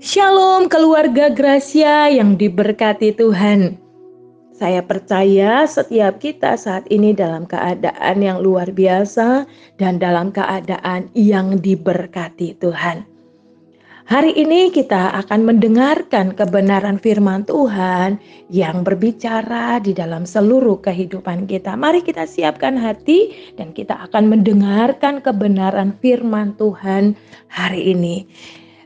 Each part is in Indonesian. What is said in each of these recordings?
Shalom keluarga Gracia yang diberkati Tuhan. Saya percaya setiap kita saat ini dalam keadaan yang luar biasa dan dalam keadaan yang diberkati Tuhan. Hari ini kita akan mendengarkan kebenaran firman Tuhan yang berbicara di dalam seluruh kehidupan kita. Mari kita siapkan hati dan kita akan mendengarkan kebenaran firman Tuhan hari ini.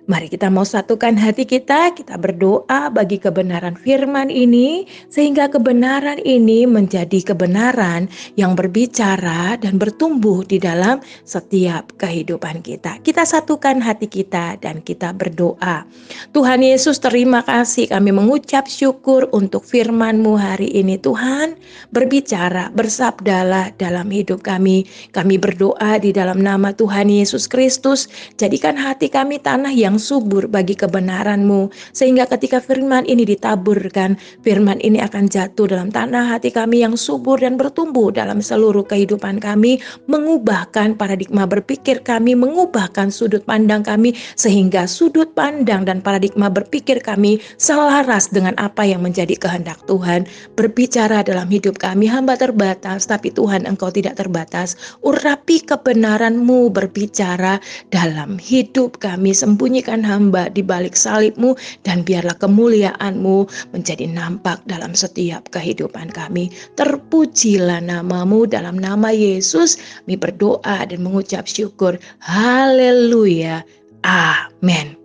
Mari kita mau satukan hati kita, kita berdoa bagi kebenaran firman ini, sehingga kebenaran ini menjadi kebenaran yang berbicara dan bertumbuh di dalam setiap kehidupan kita. Kita satukan hati kita dan kita berdoa. Tuhan Yesus terima kasih kami mengucap syukur untuk firman-Mu hari ini. Tuhan berbicara, bersabdalah dalam hidup kami. Kami berdoa di dalam nama Tuhan Yesus Kristus, jadikan hati kami tanah yang yang subur bagi kebenaran-Mu. Sehingga ketika firman ini ditaburkan, firman ini akan jatuh dalam tanah hati kami yang subur dan bertumbuh dalam seluruh kehidupan kami, mengubahkan paradigma berpikir kami, mengubahkan sudut pandang kami, sehingga sudut pandang dan paradigma berpikir kami selaras dengan apa yang menjadi kehendak Tuhan. Berbicara dalam hidup kami, hamba terbatas, tapi Tuhan Engkau tidak terbatas. Urapi kebenaran-Mu berbicara dalam hidup kami, sembunyi sembunyikan hamba di balik salibmu dan biarlah kemuliaanmu menjadi nampak dalam setiap kehidupan kami. Terpujilah namamu dalam nama Yesus. Kami berdoa dan mengucap syukur. Haleluya. Amin.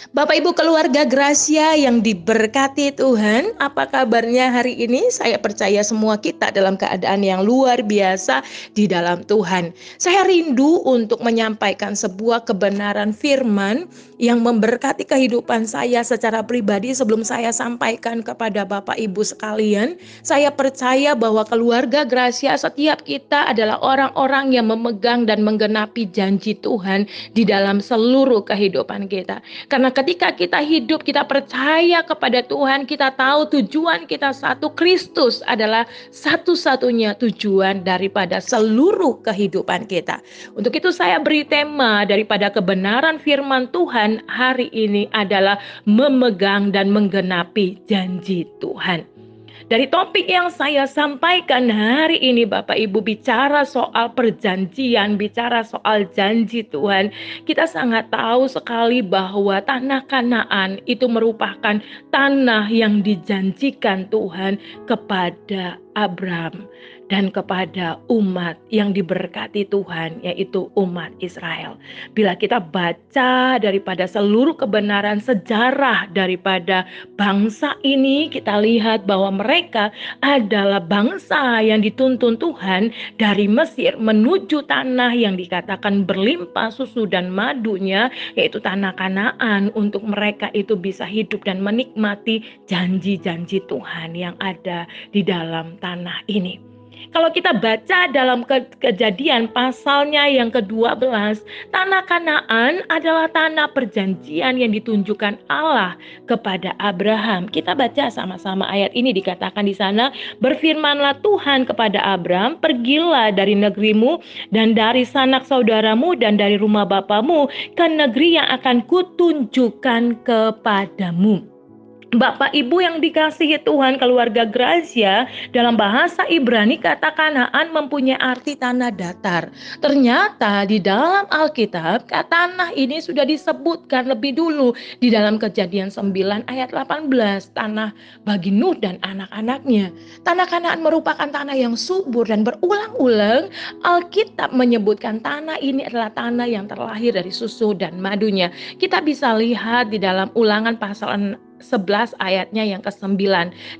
Bapak Ibu keluarga Gracia yang diberkati Tuhan, apa kabarnya hari ini? Saya percaya semua kita dalam keadaan yang luar biasa di dalam Tuhan. Saya rindu untuk menyampaikan sebuah kebenaran firman yang memberkati kehidupan saya secara pribadi sebelum saya sampaikan kepada Bapak Ibu sekalian. Saya percaya bahwa keluarga Gracia setiap kita adalah orang-orang yang memegang dan menggenapi janji Tuhan di dalam seluruh kehidupan kita. Karena ketika kita hidup, kita percaya kepada Tuhan, kita tahu tujuan kita satu, Kristus adalah satu-satunya tujuan daripada seluruh kehidupan kita. Untuk itu saya beri tema daripada kebenaran firman Tuhan hari ini adalah memegang dan menggenapi janji Tuhan. Dari topik yang saya sampaikan hari ini Bapak Ibu bicara soal perjanjian, bicara soal janji Tuhan. Kita sangat tahu sekali bahwa tanah Kanaan itu merupakan tanah yang dijanjikan Tuhan kepada Abraham dan kepada umat yang diberkati Tuhan, yaitu umat Israel. Bila kita baca daripada seluruh kebenaran sejarah daripada bangsa ini, kita lihat bahwa mereka adalah bangsa yang dituntun Tuhan dari Mesir menuju tanah yang dikatakan berlimpah susu dan madunya, yaitu tanah Kanaan, untuk mereka itu bisa hidup dan menikmati janji-janji Tuhan yang ada di dalam tanah ini. Kalau kita baca dalam ke kejadian pasalnya yang ke-12, tanah Kanaan adalah tanah perjanjian yang ditunjukkan Allah kepada Abraham. Kita baca sama-sama ayat ini dikatakan di sana, berfirmanlah Tuhan kepada Abraham, pergilah dari negerimu dan dari sanak saudaramu dan dari rumah bapamu ke negeri yang akan kutunjukkan kepadamu. Bapak Ibu yang dikasihi Tuhan keluarga Gracia dalam bahasa Ibrani kata Kanaan mempunyai arti tanah datar. Ternyata di dalam Alkitab kata tanah ini sudah disebutkan lebih dulu di dalam kejadian 9 ayat 18 tanah bagi Nuh dan anak-anaknya. Tanah Kanaan merupakan tanah yang subur dan berulang-ulang Alkitab menyebutkan tanah ini adalah tanah yang terlahir dari susu dan madunya. Kita bisa lihat di dalam ulangan pasal 11 ayatnya yang ke-9.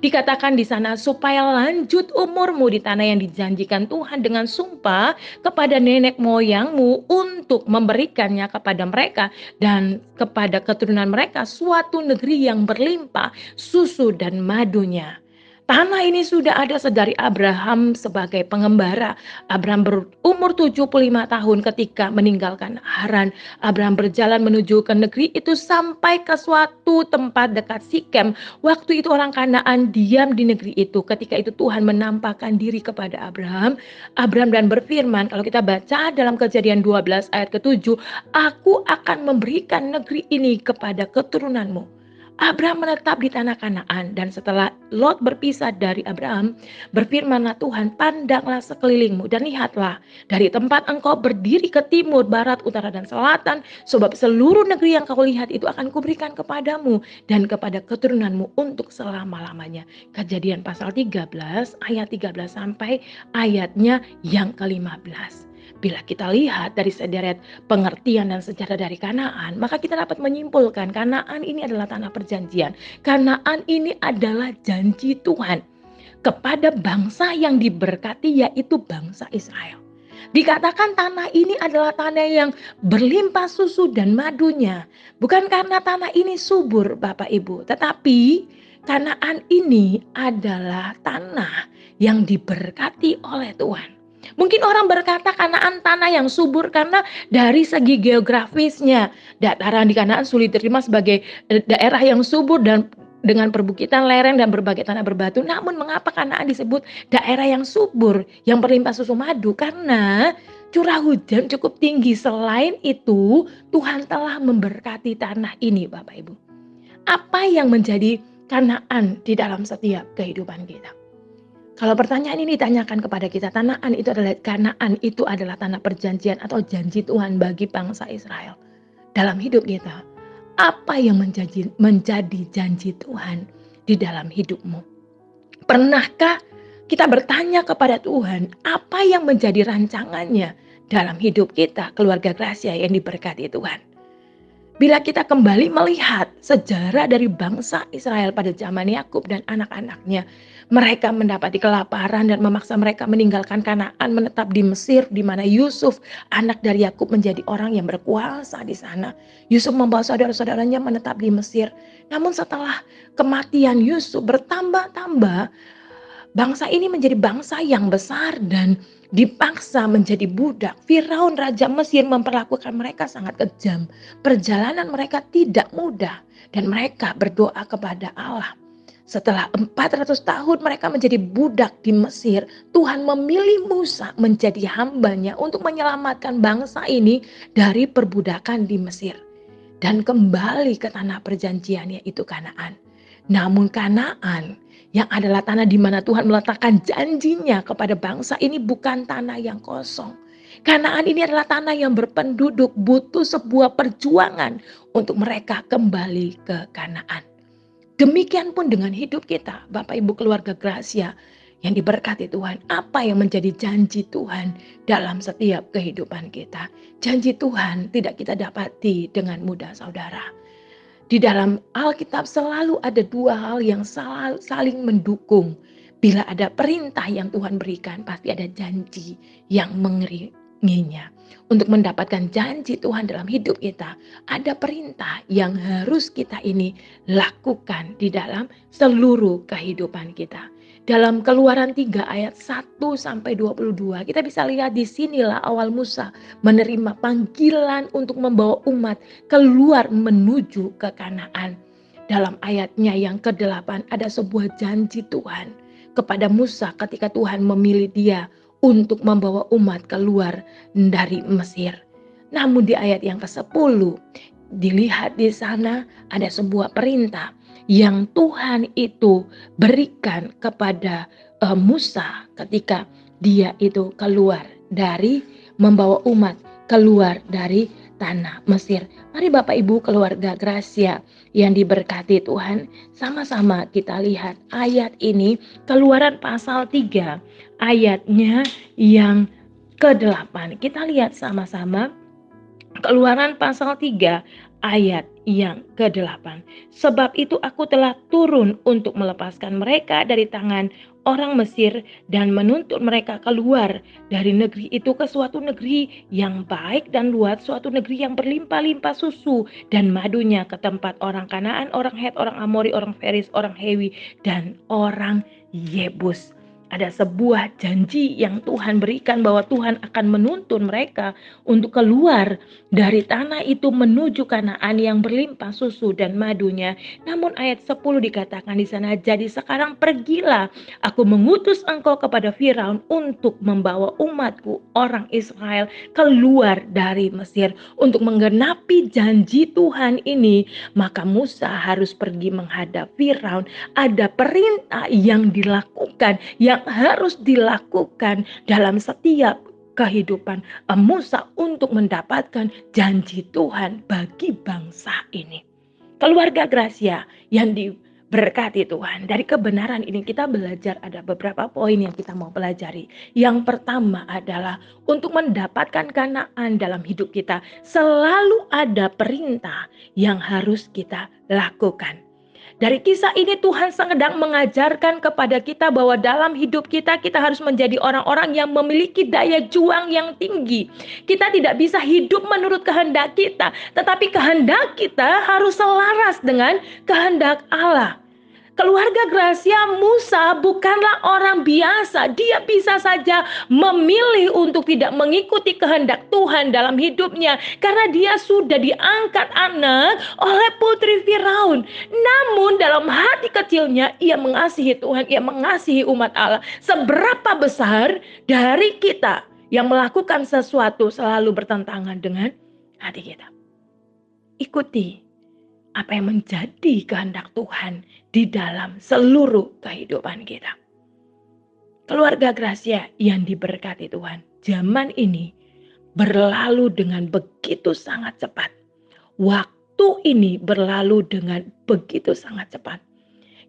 Dikatakan di sana supaya lanjut umurmu di tanah yang dijanjikan Tuhan dengan sumpah kepada nenek moyangmu untuk memberikannya kepada mereka dan kepada keturunan mereka suatu negeri yang berlimpah susu dan madunya. Tanah ini sudah ada sedari Abraham sebagai pengembara. Abraham berumur 75 tahun ketika meninggalkan Haran. Abraham berjalan menuju ke negeri itu sampai ke suatu tempat dekat Sikem. Waktu itu orang Kanaan diam di negeri itu. Ketika itu Tuhan menampakkan diri kepada Abraham. Abraham dan berfirman, kalau kita baca dalam kejadian 12 ayat ke-7, Aku akan memberikan negeri ini kepada keturunanmu Abraham menetap di tanah Kanaan dan setelah Lot berpisah dari Abraham, berfirmanlah Tuhan, pandanglah sekelilingmu dan lihatlah dari tempat engkau berdiri ke timur, barat, utara dan selatan, sebab seluruh negeri yang kau lihat itu akan kuberikan kepadamu dan kepada keturunanmu untuk selama-lamanya. Kejadian pasal 13 ayat 13 sampai ayatnya yang ke-15. Bila kita lihat dari sederet pengertian dan sejarah dari Kanaan, maka kita dapat menyimpulkan Kanaan ini adalah tanah perjanjian. Kanaan ini adalah janji Tuhan kepada bangsa yang diberkati yaitu bangsa Israel. Dikatakan tanah ini adalah tanah yang berlimpah susu dan madunya. Bukan karena tanah ini subur Bapak Ibu, tetapi Kanaan ini adalah tanah yang diberkati oleh Tuhan. Mungkin orang berkata Kanaan tanah yang subur karena dari segi geografisnya dataran di Kanaan sulit diterima sebagai daerah yang subur dan dengan perbukitan lereng dan berbagai tanah berbatu. Namun mengapa Kanaan disebut daerah yang subur, yang berlimpah susu madu? Karena curah hujan cukup tinggi. Selain itu, Tuhan telah memberkati tanah ini, Bapak Ibu. Apa yang menjadi Kanaan di dalam setiap kehidupan kita? Kalau pertanyaan ini ditanyakan kepada kita, Tanaan itu adalah Kanaan itu adalah tanah perjanjian atau janji Tuhan bagi bangsa Israel. Dalam hidup kita, apa yang menjadi, menjadi janji Tuhan di dalam hidupmu? Pernahkah kita bertanya kepada Tuhan, apa yang menjadi rancangannya dalam hidup kita, keluarga Gracia yang diberkati Tuhan? Bila kita kembali melihat sejarah dari bangsa Israel pada zaman Yakub dan anak-anaknya, mereka mendapati kelaparan dan memaksa mereka meninggalkan Kanaan menetap di Mesir di mana Yusuf anak dari Yakub menjadi orang yang berkuasa di sana. Yusuf membawa saudara-saudaranya menetap di Mesir. Namun setelah kematian Yusuf bertambah-tambah bangsa ini menjadi bangsa yang besar dan dipaksa menjadi budak. Firaun raja Mesir memperlakukan mereka sangat kejam. Perjalanan mereka tidak mudah dan mereka berdoa kepada Allah. Setelah 400 tahun mereka menjadi budak di Mesir, Tuhan memilih Musa menjadi hambanya untuk menyelamatkan bangsa ini dari perbudakan di Mesir. Dan kembali ke tanah perjanjian yaitu Kanaan. Namun Kanaan yang adalah tanah di mana Tuhan meletakkan janjinya kepada bangsa ini bukan tanah yang kosong. Kanaan ini adalah tanah yang berpenduduk, butuh sebuah perjuangan untuk mereka kembali ke Kanaan. Demikian pun dengan hidup kita, Bapak Ibu keluarga Gracia yang diberkati Tuhan. Apa yang menjadi janji Tuhan dalam setiap kehidupan kita? Janji Tuhan tidak kita dapati dengan mudah, saudara. Di dalam Alkitab selalu ada dua hal yang saling mendukung. Bila ada perintah yang Tuhan berikan, pasti ada janji yang mengeri, mengiringinya. Untuk mendapatkan janji Tuhan dalam hidup kita, ada perintah yang harus kita ini lakukan di dalam seluruh kehidupan kita. Dalam keluaran 3 ayat 1 sampai 22, kita bisa lihat di sinilah awal Musa menerima panggilan untuk membawa umat keluar menuju ke Kanaan. Dalam ayatnya yang ke-8 ada sebuah janji Tuhan kepada Musa ketika Tuhan memilih dia untuk membawa umat keluar dari Mesir. Namun di ayat yang ke-10 dilihat di sana ada sebuah perintah yang Tuhan itu berikan kepada uh, Musa ketika dia itu keluar dari membawa umat keluar dari tanah Mesir. Mari Bapak Ibu keluarga Gracia yang diberkati Tuhan, sama-sama kita lihat ayat ini Keluaran pasal 3 ayatnya yang ke-8. Kita lihat sama-sama Keluaran pasal 3 ayat yang ke-8. Sebab itu aku telah turun untuk melepaskan mereka dari tangan orang Mesir dan menuntut mereka keluar dari negeri itu ke suatu negeri yang baik dan luas, suatu negeri yang berlimpah-limpah susu dan madunya ke tempat orang Kanaan, orang Het, orang Amori, orang Feris, orang Hewi dan orang Yebus ada sebuah janji yang Tuhan berikan bahwa Tuhan akan menuntun mereka untuk keluar dari tanah itu menuju Kanaan yang berlimpah susu dan madunya. Namun ayat 10 dikatakan di sana, jadi sekarang pergilah, aku mengutus engkau kepada Firaun untuk membawa umatku orang Israel keluar dari Mesir untuk menggenapi janji Tuhan ini, maka Musa harus pergi menghadap Firaun. Ada perintah yang dilakukan yang yang harus dilakukan dalam setiap kehidupan Musa untuk mendapatkan janji Tuhan bagi bangsa ini. Keluarga Gracia yang diberkati Tuhan. Dari kebenaran ini kita belajar ada beberapa poin yang kita mau pelajari. Yang pertama adalah untuk mendapatkan kanaan dalam hidup kita selalu ada perintah yang harus kita lakukan. Dari kisah ini Tuhan sedang mengajarkan kepada kita bahwa dalam hidup kita kita harus menjadi orang-orang yang memiliki daya juang yang tinggi. Kita tidak bisa hidup menurut kehendak kita, tetapi kehendak kita harus selaras dengan kehendak Allah. Keluarga Gracia Musa bukanlah orang biasa. Dia bisa saja memilih untuk tidak mengikuti kehendak Tuhan dalam hidupnya karena dia sudah diangkat anak oleh putri Firaun. Namun dalam hati kecilnya ia mengasihi Tuhan, ia mengasihi umat Allah. Seberapa besar dari kita yang melakukan sesuatu selalu bertentangan dengan hati kita. Ikuti apa yang menjadi kehendak Tuhan di dalam seluruh kehidupan kita. Keluarga Gracia yang diberkati Tuhan, zaman ini berlalu dengan begitu sangat cepat. Waktu ini berlalu dengan begitu sangat cepat.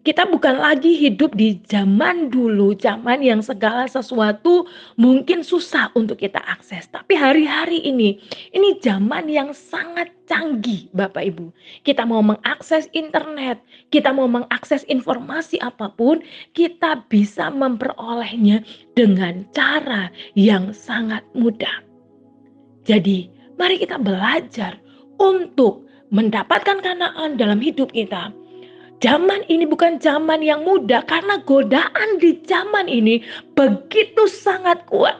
Kita bukan lagi hidup di zaman dulu, zaman yang segala sesuatu mungkin susah untuk kita akses. Tapi hari-hari ini, ini zaman yang sangat canggih Bapak Ibu. Kita mau mengakses internet, kita mau mengakses informasi apa pun, kita bisa memperolehnya dengan cara yang sangat mudah. Jadi, mari kita belajar untuk mendapatkan kanaan dalam hidup kita Zaman ini bukan zaman yang mudah karena godaan di zaman ini begitu sangat kuat.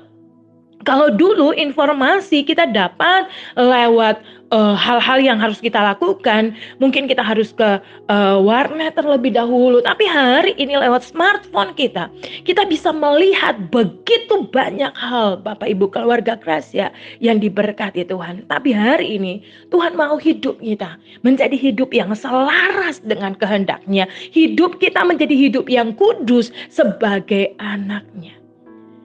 Kalau dulu informasi kita dapat lewat uh, hal-hal yang harus kita lakukan. Mungkin kita harus ke uh, warnet terlebih dahulu, tapi hari ini lewat smartphone kita, kita bisa melihat begitu banyak hal Bapak Ibu keluarga Gracia yang diberkati Tuhan. Tapi hari ini Tuhan mau hidup kita menjadi hidup yang selaras dengan kehendaknya. Hidup kita menjadi hidup yang kudus sebagai anaknya.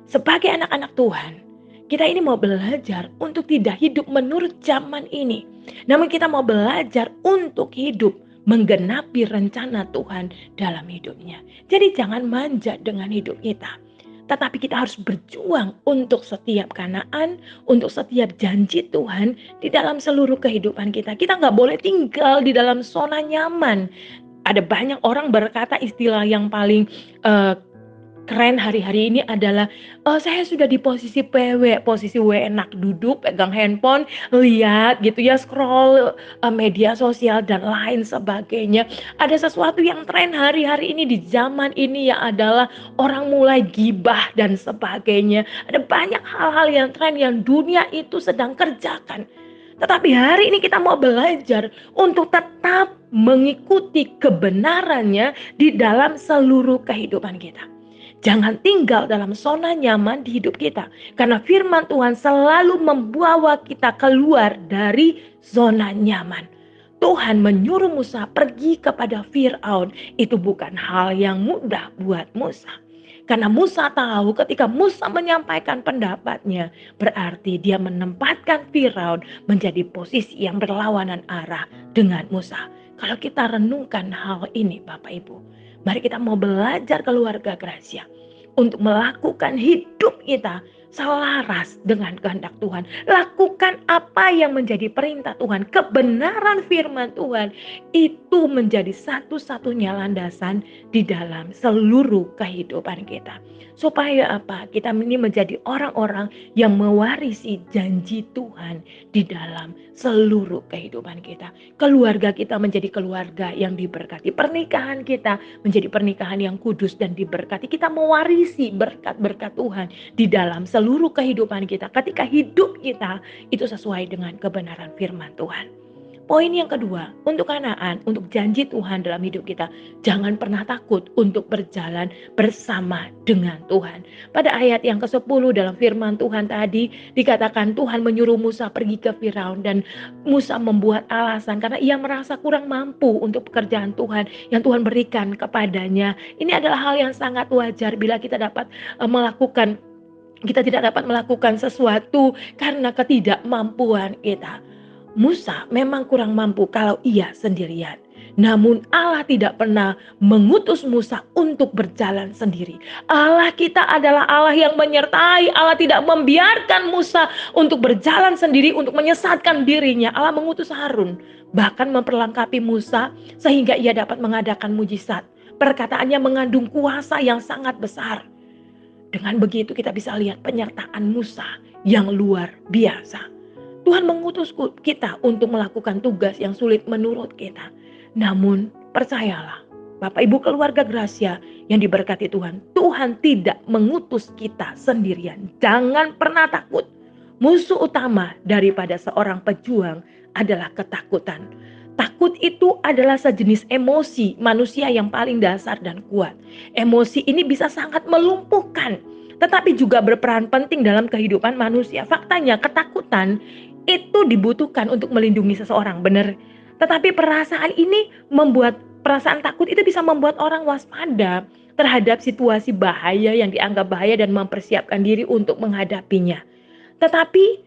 Sebagai anak-anak Tuhan, kita ini mau belajar untuk tidak hidup menurut zaman ini. Namun kita mau belajar untuk hidup menggenapi rencana Tuhan dalam hidupnya. Jadi jangan manja dengan hidup kita. Tetapi kita harus berjuang untuk setiap kanaan, untuk setiap janji Tuhan di dalam seluruh kehidupan kita. Kita nggak boleh tinggal di dalam zona nyaman. Ada banyak orang berkata istilah yang paling uh, keren hari-hari ini adalah oh, saya sudah di posisi PW, posisi W enak duduk, pegang handphone, lihat gitu ya, scroll uh, media sosial dan lain sebagainya. Ada sesuatu yang tren hari-hari ini di zaman ini ya adalah orang mulai gibah dan sebagainya. Ada banyak hal-hal yang tren yang dunia itu sedang kerjakan. Tetapi hari ini kita mau belajar untuk tetap mengikuti kebenarannya di dalam seluruh kehidupan kita. Jangan tinggal dalam zona nyaman di hidup kita. Karena firman Tuhan selalu membawa kita keluar dari zona nyaman. Tuhan menyuruh Musa pergi kepada Fir'aun. Itu bukan hal yang mudah buat Musa. Karena Musa tahu ketika Musa menyampaikan pendapatnya, berarti dia menempatkan Firaun menjadi posisi yang berlawanan arah dengan Musa. Kalau kita renungkan hal ini Bapak Ibu, Mari kita mau belajar keluarga Gracia untuk melakukan hidup kita selaras dengan kehendak Tuhan. Lakukan apa yang menjadi perintah Tuhan. Kebenaran firman Tuhan itu menjadi satu-satunya landasan di dalam seluruh kehidupan kita. Supaya apa? Kita ini menjadi orang-orang yang mewarisi janji Tuhan di dalam seluruh kehidupan kita. Keluarga kita menjadi keluarga yang diberkati. Pernikahan kita menjadi pernikahan yang kudus dan diberkati. Kita mewarisi berkat-berkat Tuhan di dalam seluruh kehidupan kita. Ketika hidup kita itu sesuai dengan kebenaran firman Tuhan. Poin yang kedua, untuk kanaan, untuk janji Tuhan dalam hidup kita, jangan pernah takut untuk berjalan bersama dengan Tuhan. Pada ayat yang ke-10 dalam firman Tuhan tadi, dikatakan Tuhan menyuruh Musa pergi ke Firaun dan Musa membuat alasan karena ia merasa kurang mampu untuk pekerjaan Tuhan yang Tuhan berikan kepadanya. Ini adalah hal yang sangat wajar bila kita dapat uh, melakukan kita tidak dapat melakukan sesuatu karena ketidakmampuan kita. Musa memang kurang mampu kalau ia sendirian. Namun Allah tidak pernah mengutus Musa untuk berjalan sendiri. Allah kita adalah Allah yang menyertai. Allah tidak membiarkan Musa untuk berjalan sendiri untuk menyesatkan dirinya. Allah mengutus Harun bahkan memperlengkapi Musa sehingga ia dapat mengadakan mujizat. Perkataannya mengandung kuasa yang sangat besar. Dengan begitu kita bisa lihat penyertaan Musa yang luar biasa. Tuhan mengutus kita untuk melakukan tugas yang sulit menurut kita. Namun percayalah, Bapak Ibu keluarga Gracia yang diberkati Tuhan, Tuhan tidak mengutus kita sendirian. Jangan pernah takut. Musuh utama daripada seorang pejuang adalah ketakutan. Takut itu adalah sejenis emosi manusia yang paling dasar dan kuat. Emosi ini bisa sangat melumpuhkan, tetapi juga berperan penting dalam kehidupan manusia. Faktanya, ketakutan itu dibutuhkan untuk melindungi seseorang, benar. Tetapi perasaan ini membuat perasaan takut itu bisa membuat orang waspada terhadap situasi bahaya yang dianggap bahaya dan mempersiapkan diri untuk menghadapinya. Tetapi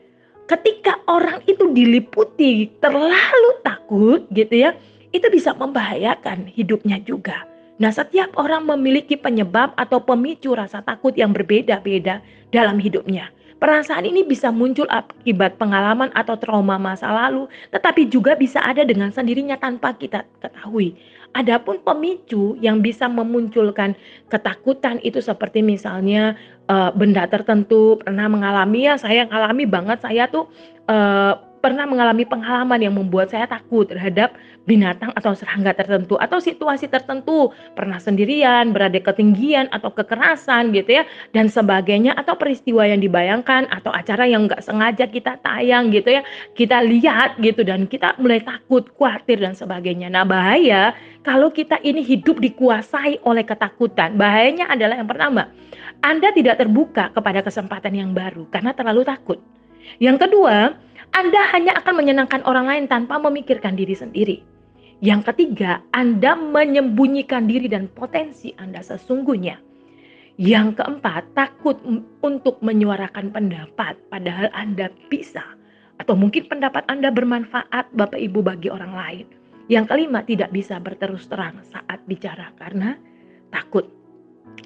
ketika orang itu diliputi terlalu takut gitu ya, itu bisa membahayakan hidupnya juga. Nah, setiap orang memiliki penyebab atau pemicu rasa takut yang berbeda-beda dalam hidupnya. Perasaan ini bisa muncul akibat pengalaman atau trauma masa lalu, tetapi juga bisa ada dengan sendirinya tanpa kita ketahui. Adapun pemicu yang bisa memunculkan ketakutan itu seperti misalnya uh, benda tertentu pernah mengalami ya saya mengalami banget saya tuh uh, pernah mengalami pengalaman yang membuat saya takut terhadap binatang atau serangga tertentu atau situasi tertentu, pernah sendirian, berada ketinggian atau kekerasan gitu ya dan sebagainya atau peristiwa yang dibayangkan atau acara yang nggak sengaja kita tayang gitu ya, kita lihat gitu dan kita mulai takut, khawatir dan sebagainya. Nah, bahaya kalau kita ini hidup dikuasai oleh ketakutan. Bahayanya adalah yang pertama, Anda tidak terbuka kepada kesempatan yang baru karena terlalu takut. Yang kedua, anda hanya akan menyenangkan orang lain tanpa memikirkan diri sendiri. Yang ketiga, Anda menyembunyikan diri dan potensi Anda sesungguhnya. Yang keempat, takut untuk menyuarakan pendapat, padahal Anda bisa, atau mungkin pendapat Anda bermanfaat, Bapak Ibu, bagi orang lain. Yang kelima, tidak bisa berterus terang saat bicara karena takut.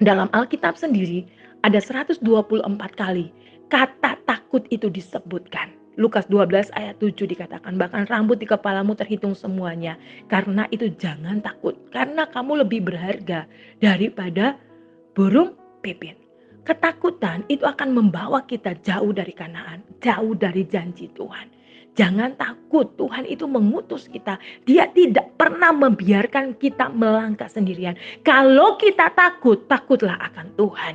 Dalam Alkitab sendiri, ada 124 kali kata takut itu disebutkan. Lukas 12 ayat 7 dikatakan bahkan rambut di kepalamu terhitung semuanya karena itu jangan takut karena kamu lebih berharga daripada burung pipit. Ketakutan itu akan membawa kita jauh dari kanaan, jauh dari janji Tuhan. Jangan takut, Tuhan itu mengutus kita. Dia tidak pernah membiarkan kita melangkah sendirian. Kalau kita takut, takutlah akan Tuhan.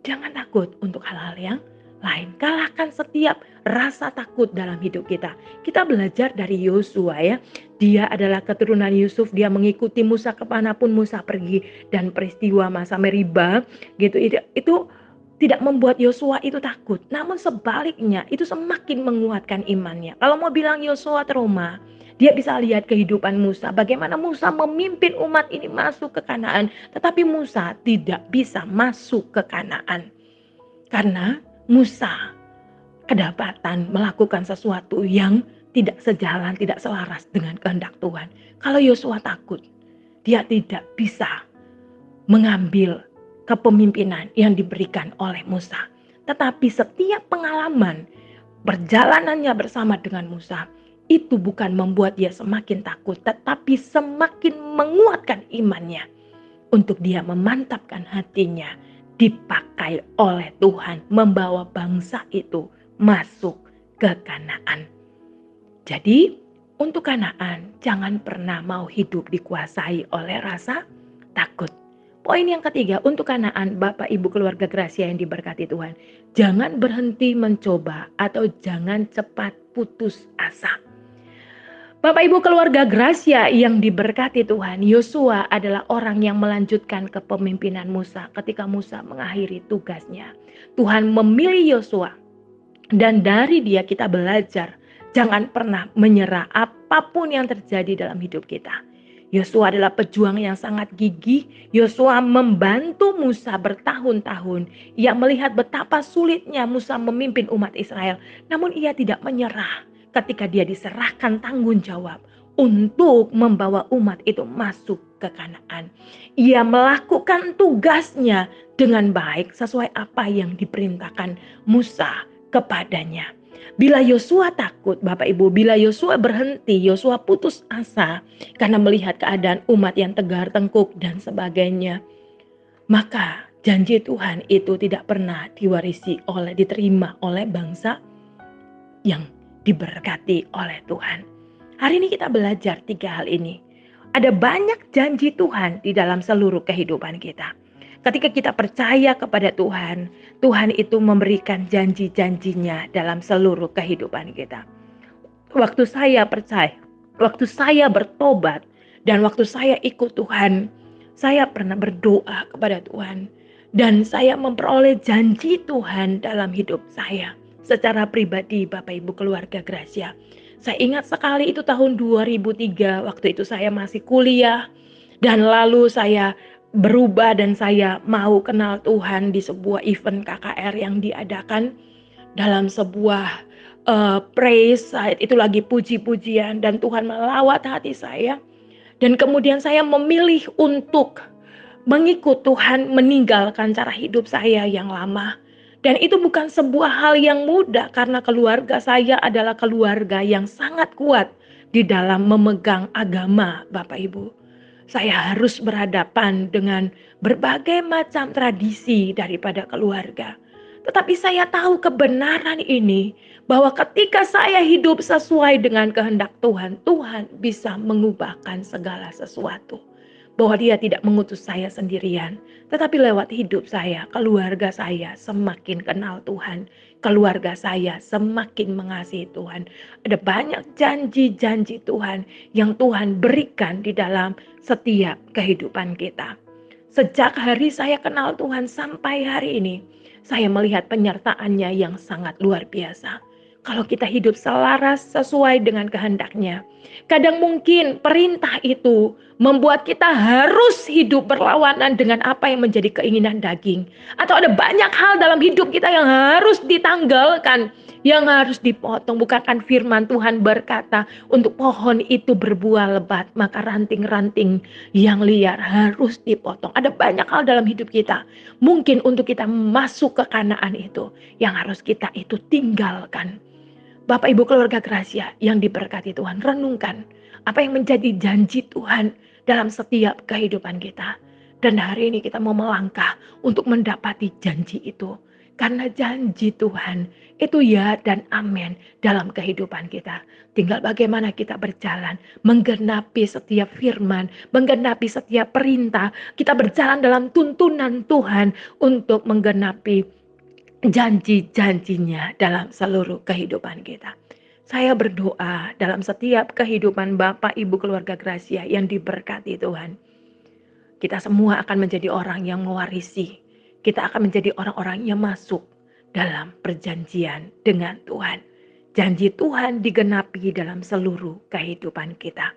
Jangan takut untuk hal-hal yang lain. Kalahkan setiap rasa takut dalam hidup kita. Kita belajar dari Yosua ya. Dia adalah keturunan Yusuf. Dia mengikuti Musa ke mana pun Musa pergi. Dan peristiwa masa Meriba gitu itu, itu tidak membuat Yosua itu takut. Namun sebaliknya itu semakin menguatkan imannya. Kalau mau bilang Yosua trauma, dia bisa lihat kehidupan Musa, bagaimana Musa memimpin umat ini masuk ke Kanaan, tetapi Musa tidak bisa masuk ke Kanaan. Karena Musa kedapatan melakukan sesuatu yang tidak sejalan, tidak selaras dengan kehendak Tuhan. Kalau Yosua takut, dia tidak bisa mengambil kepemimpinan yang diberikan oleh Musa. Tetapi setiap pengalaman perjalanannya bersama dengan Musa itu bukan membuat dia semakin takut, tetapi semakin menguatkan imannya untuk dia memantapkan hatinya dipakai oleh Tuhan membawa bangsa itu masuk ke Kanaan. Jadi, untuk Kanaan, jangan pernah mau hidup dikuasai oleh rasa takut. Poin yang ketiga, untuk Kanaan, Bapak Ibu keluarga Gracia yang diberkati Tuhan, jangan berhenti mencoba atau jangan cepat putus asa. Bapak Ibu keluarga Gracia yang diberkati Tuhan, Yosua adalah orang yang melanjutkan kepemimpinan Musa ketika Musa mengakhiri tugasnya. Tuhan memilih Yosua dan dari dia kita belajar jangan pernah menyerah apa pun yang terjadi dalam hidup kita. Yosua adalah pejuang yang sangat gigih. Yosua membantu Musa bertahun-tahun. Ia melihat betapa sulitnya Musa memimpin umat Israel. Namun ia tidak menyerah ketika dia diserahkan tanggung jawab untuk membawa umat itu masuk ke Kanaan. Ia melakukan tugasnya dengan baik sesuai apa yang diperintahkan Musa kepadanya. Bila Yosua takut, Bapak Ibu, bila Yosua berhenti, Yosua putus asa karena melihat keadaan umat yang tegar tengkuk dan sebagainya, maka janji Tuhan itu tidak pernah diwarisi oleh diterima oleh bangsa yang diberkati oleh Tuhan. Hari ini kita belajar tiga hal ini. Ada banyak janji Tuhan di dalam seluruh kehidupan kita. Ketika kita percaya kepada Tuhan, Tuhan itu memberikan janji-janjinya dalam seluruh kehidupan kita. Waktu saya percaya, waktu saya bertobat, dan waktu saya ikut Tuhan, saya pernah berdoa kepada Tuhan. Dan saya memperoleh janji Tuhan dalam hidup saya. Secara pribadi Bapak Ibu keluarga Gracia. Saya ingat sekali itu tahun 2003, waktu itu saya masih kuliah. Dan lalu saya berubah dan saya mau kenal Tuhan di sebuah event KKR yang diadakan dalam sebuah uh, praise itu lagi puji-pujian dan Tuhan melawat hati saya dan kemudian saya memilih untuk mengikut Tuhan meninggalkan cara hidup saya yang lama dan itu bukan sebuah hal yang mudah karena keluarga saya adalah keluarga yang sangat kuat di dalam memegang agama Bapak Ibu saya harus berhadapan dengan berbagai macam tradisi daripada keluarga. Tetapi saya tahu kebenaran ini bahwa ketika saya hidup sesuai dengan kehendak Tuhan, Tuhan bisa mengubahkan segala sesuatu bahwa dia tidak mengutus saya sendirian, tetapi lewat hidup saya, keluarga saya semakin kenal Tuhan, keluarga saya semakin mengasihi Tuhan. Ada banyak janji-janji Tuhan yang Tuhan berikan di dalam setiap kehidupan kita. Sejak hari saya kenal Tuhan sampai hari ini, saya melihat penyertaannya yang sangat luar biasa kalau kita hidup selaras sesuai dengan kehendaknya. Kadang mungkin perintah itu membuat kita harus hidup berlawanan dengan apa yang menjadi keinginan daging. Atau ada banyak hal dalam hidup kita yang harus ditanggalkan, yang harus dipotong. Bukankah firman Tuhan berkata untuk pohon itu berbuah lebat, maka ranting-ranting yang liar harus dipotong. Ada banyak hal dalam hidup kita. Mungkin untuk kita masuk ke kanaan itu, yang harus kita itu tinggalkan Bapak Ibu keluarga Gracia yang diberkati Tuhan, renungkan apa yang menjadi janji Tuhan dalam setiap kehidupan kita. Dan hari ini kita mau melangkah untuk mendapati janji itu. Karena janji Tuhan itu ya dan amin dalam kehidupan kita. Tinggal bagaimana kita berjalan, menggenapi setiap firman, menggenapi setiap perintah. Kita berjalan dalam tuntunan Tuhan untuk menggenapi janji-janjinya dalam seluruh kehidupan kita. Saya berdoa dalam setiap kehidupan Bapak Ibu keluarga Gracia yang diberkati Tuhan. Kita semua akan menjadi orang yang mewarisi. Kita akan menjadi orang-orang yang masuk dalam perjanjian dengan Tuhan. Janji Tuhan digenapi dalam seluruh kehidupan kita.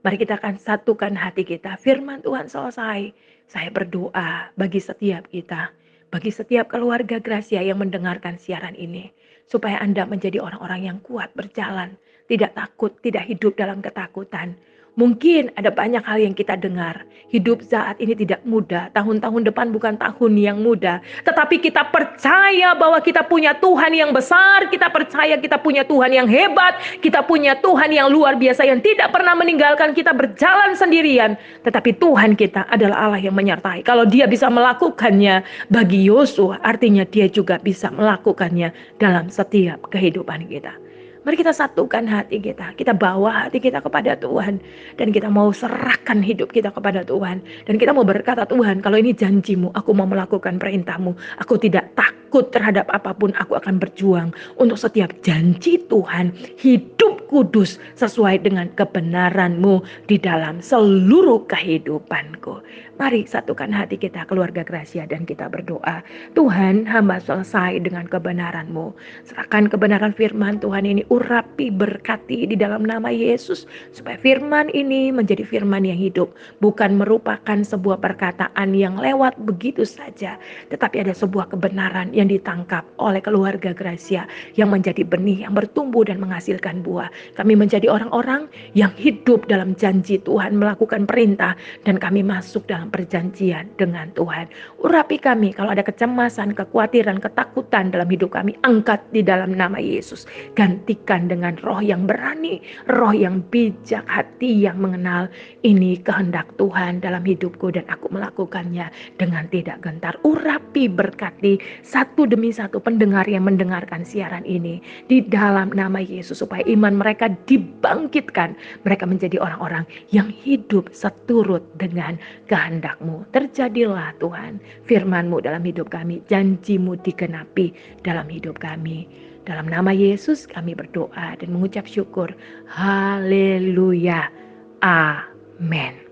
Mari kita akan satukan hati kita. Firman Tuhan selesai. Saya berdoa bagi setiap kita bagi setiap keluarga Gracia yang mendengarkan siaran ini, supaya Anda menjadi orang-orang yang kuat berjalan, tidak takut, tidak hidup dalam ketakutan, Mungkin ada banyak hal yang kita dengar. Hidup saat ini tidak mudah. Tahun-tahun depan bukan tahun yang mudah. Tetapi kita percaya bahwa kita punya Tuhan yang besar. Kita percaya kita punya Tuhan yang hebat. Kita punya Tuhan yang luar biasa yang tidak pernah meninggalkan kita berjalan sendirian. Tetapi Tuhan kita adalah Allah yang menyertai. Kalau dia bisa melakukannya bagi Yosua, artinya dia juga bisa melakukannya dalam setiap kehidupan kita. Mari kita satukan hati kita. Kita bawa hati kita kepada Tuhan. Dan kita mau serahkan hidup kita kepada Tuhan. Dan kita mau berkata, Tuhan kalau ini janjimu, aku mau melakukan perintahmu. Aku tidak takut terhadap apa pun, aku akan berjuang. Untuk setiap janji Tuhan, hidup kudus sesuai dengan kebenaranmu di dalam seluruh kehidupanku. Mari satukan hati kita keluarga Gracia dan kita berdoa. Tuhan hamba selesai dengan kebenaranmu. Serahkan kebenaran firman Tuhan ini urapi berkati di dalam nama Yesus. Supaya firman ini menjadi firman yang hidup. Bukan merupakan sebuah perkataan yang lewat begitu saja. Tetapi ada sebuah kebenaran yang ditangkap oleh keluarga Gracia. Yang menjadi benih yang bertumbuh dan menghasilkan buah. Kami menjadi orang-orang yang hidup dalam janji Tuhan melakukan perintah. Dan kami masuk dalam perjanjian dengan Tuhan. Urapi kami kalau ada kecemasan, kekhawatiran, ketakutan dalam hidup kami. Angkat di dalam nama Yesus. Gantikan dengan roh yang berani, roh yang bijak, hati yang mengenal. Ini kehendak Tuhan dalam hidupku dan aku melakukannya dengan tidak gentar. Urapi berkati satu demi satu pendengar yang mendengarkan siaran ini. Di dalam nama Yesus supaya iman mereka dibangkitkan. Mereka menjadi orang-orang yang hidup seturut dengan kehendak kehendakmu. Terjadilah Tuhan firmanmu dalam hidup kami. Janjimu digenapi dalam hidup kami. Dalam nama Yesus kami berdoa dan mengucap syukur. Haleluya. Amin.